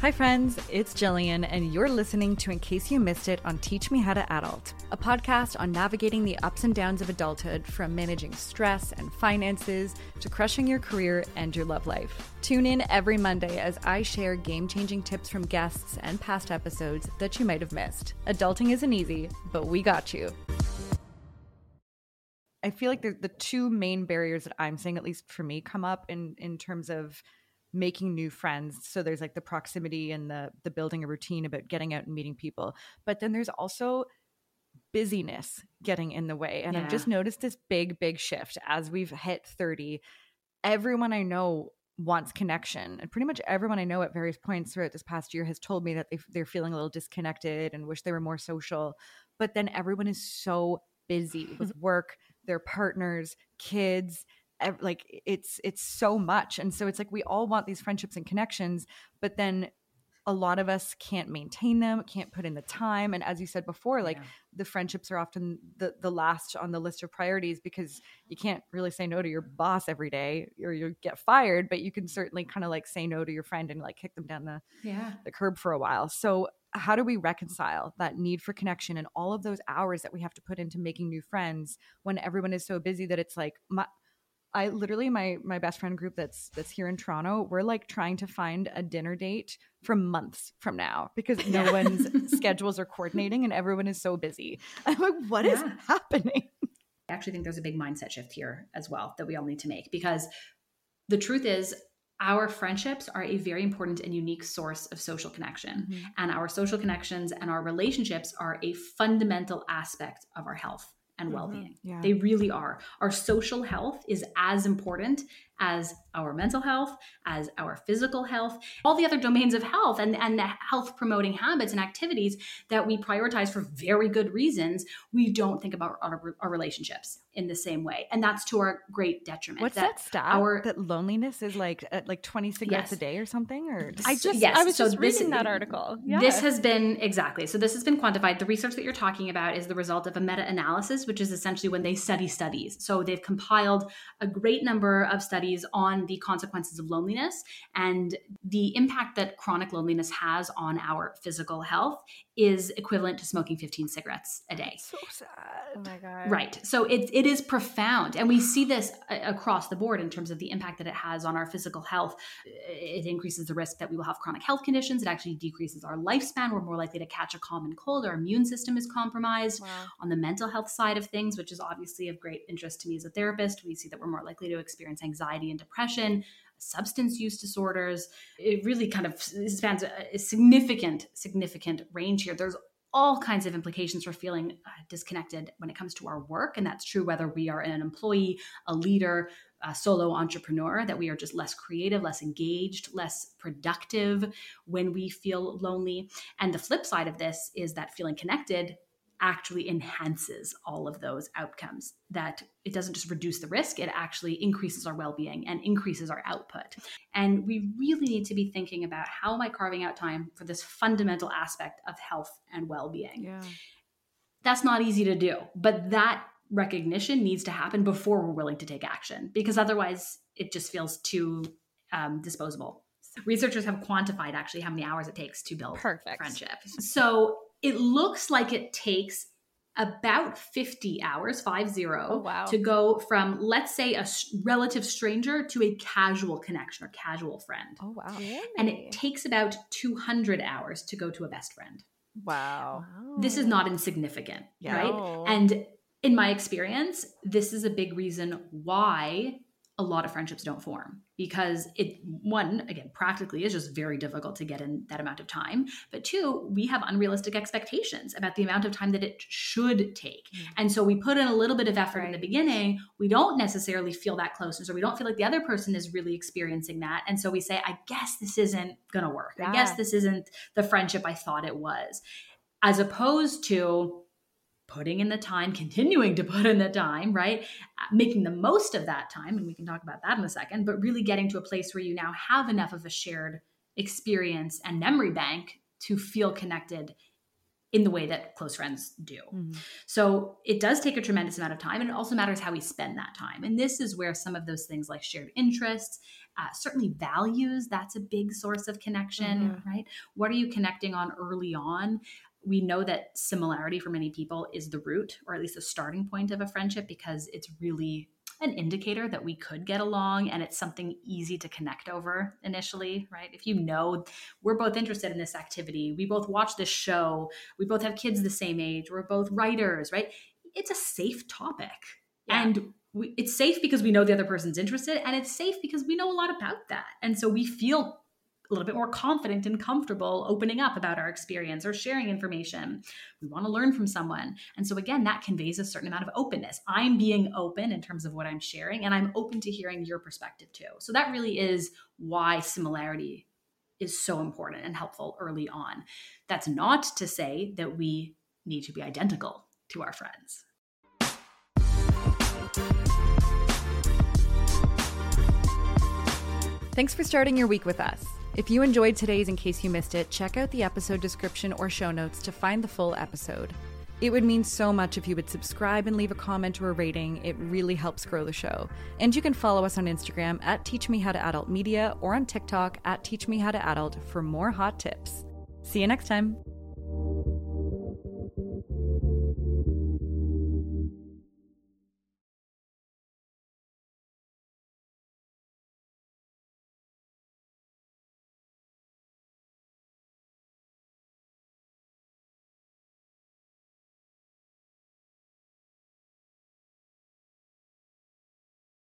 Hi, friends, it's Jillian, and you're listening to In Case You Missed It on Teach Me How to Adult, a podcast on navigating the ups and downs of adulthood from managing stress and finances to crushing your career and your love life. Tune in every Monday as I share game changing tips from guests and past episodes that you might have missed. Adulting isn't easy, but we got you. I feel like the, the two main barriers that I'm seeing, at least for me, come up in, in terms of making new friends so there's like the proximity and the the building a routine about getting out and meeting people. But then there's also busyness getting in the way and yeah. i've just noticed this big big shift as we've hit 30 everyone i know wants connection and pretty much everyone i know at various points throughout this past year has told me that they, they're feeling a little disconnected and wish they were more social. But then everyone is so busy with work their partners kids like it's it's so much and so it's like we all want these friendships and connections but then a lot of us can't maintain them can't put in the time and as you said before like yeah. the friendships are often the the last on the list of priorities because you can't really say no to your boss every day or you get fired but you can certainly kind of like say no to your friend and like kick them down the yeah the curb for a while so how do we reconcile that need for connection and all of those hours that we have to put into making new friends when everyone is so busy that it's like my I literally my my best friend group that's that's here in Toronto, we're like trying to find a dinner date for months from now because no one's schedules are coordinating and everyone is so busy. I'm like, what yeah. is happening? I actually think there's a big mindset shift here as well that we all need to make because the truth is our friendships are a very important and unique source of social connection. Mm-hmm. And our social connections and our relationships are a fundamental aspect of our health and mm-hmm. well-being. Yeah. They really are. Our social health is as important as our mental health, as our physical health, all the other domains of health and, and the health promoting habits and activities that we prioritize for very good reasons, we don't think about our, our relationships in the same way. And that's to our great detriment. What's that, that stat? Our, that loneliness is like at like 20 cigarettes yes. a day or something? Or I just, yes. I was so just this, reading that article. Yeah. This has been, exactly. So this has been quantified. The research that you're talking about is the result of a meta-analysis, which is essentially when they study studies. So they've compiled a great number of studies studies on the consequences of loneliness and the impact that chronic loneliness has on our physical health is equivalent to smoking 15 cigarettes a day. So sad. Oh my God. Right. So it, it is profound. And we see this across the board in terms of the impact that it has on our physical health. It increases the risk that we will have chronic health conditions. It actually decreases our lifespan. We're more likely to catch a common cold. Our immune system is compromised. Wow. On the mental health side of things, which is obviously of great interest to me as a therapist, we see that we're more likely to experience anxiety and depression substance use disorders. It really kind of spans a, significant, significant range here. There's all kinds of implications for feeling uh, disconnected when it comes to our work. And that's true whether we are an employee, a leader, a solo entrepreneur, that we are just less creative, less engaged, less productive when we feel lonely. And the flip side of this is that feeling connected actually enhances all of those outcomes that it doesn't just reduce the risk it actually increases our well-being and increases our output and we really need to be thinking about how am i carving out time for this fundamental aspect of health and well-being yeah. that's not easy to do but that recognition needs to happen before we're willing to take action because otherwise it just feels too um, disposable researchers have quantified actually how many hours it takes to build Perfect. friendships so it looks like it takes about 50 hours, five zero, oh, wow. to go from, let's say, a relative stranger to a casual connection or casual friend. Oh, wow. Really? And it takes about 200 hours to go to a best friend. Wow. This is not insignificant, yeah. right? And in my experience, this is a big reason why a lot of friendships don't form because it one again practically is just very difficult to get in that amount of time. But two we have unrealistic expectations about the amount of time that it should take. Mm-hmm. and so we put in a little bit of effort right. in the beginning. We don't necessarily feel that closeness or we don't feel like the other person is really experiencing that. And so we say i guess this isn't going to work. Yeah. i guess this isn't the friendship i thought it was. As opposed to putting in the time, continuing to put in the time, right? Uh, making the most of that time. And we can talk about that in a second, but really getting to a place where you now have enough of a shared experience and memory bank to feel connected in the way that close friends do. Mm-hmm. So it does take a tremendous amount of time, and it also matters how we spend that time. And this is where some of those things like shared interests, uh, certainly values, that's a big source of connection, mm-hmm. right? What are you connecting on early on? We know that similarity for many people is the root, or at least the starting point of a friendship, because it's really an indicator that we could get along and it's something easy to connect over initially, right? If you know we're both interested in this activity, we both watch this show, we both have kids the same age, we're both writers, right? It's a safe topic. Yeah. And we, it's safe because we know the other person's interested and it's safe because we know a lot about that. And so we feel a little bit more confident and comfortable opening up about our experience or sharing information. We want to learn from someone. And so, again, that conveys a certain amount of openness. I'm being open in terms of what I'm sharing, and I'm open to hearing your perspective too. So, that really is why similarity is so important and helpful early on. That's not to say that we need to be identical to our friends. Thanks for starting your week with us. If you enjoyed today's in case you missed it, check out the episode description or show notes to find the full episode. It would mean so much if you would subscribe and leave a comment or a rating. It really helps grow the show. And you can follow us on Instagram at Teach Me How to Adult Media or on TikTok at Teach Me How to Adult for more hot tips. See you next time.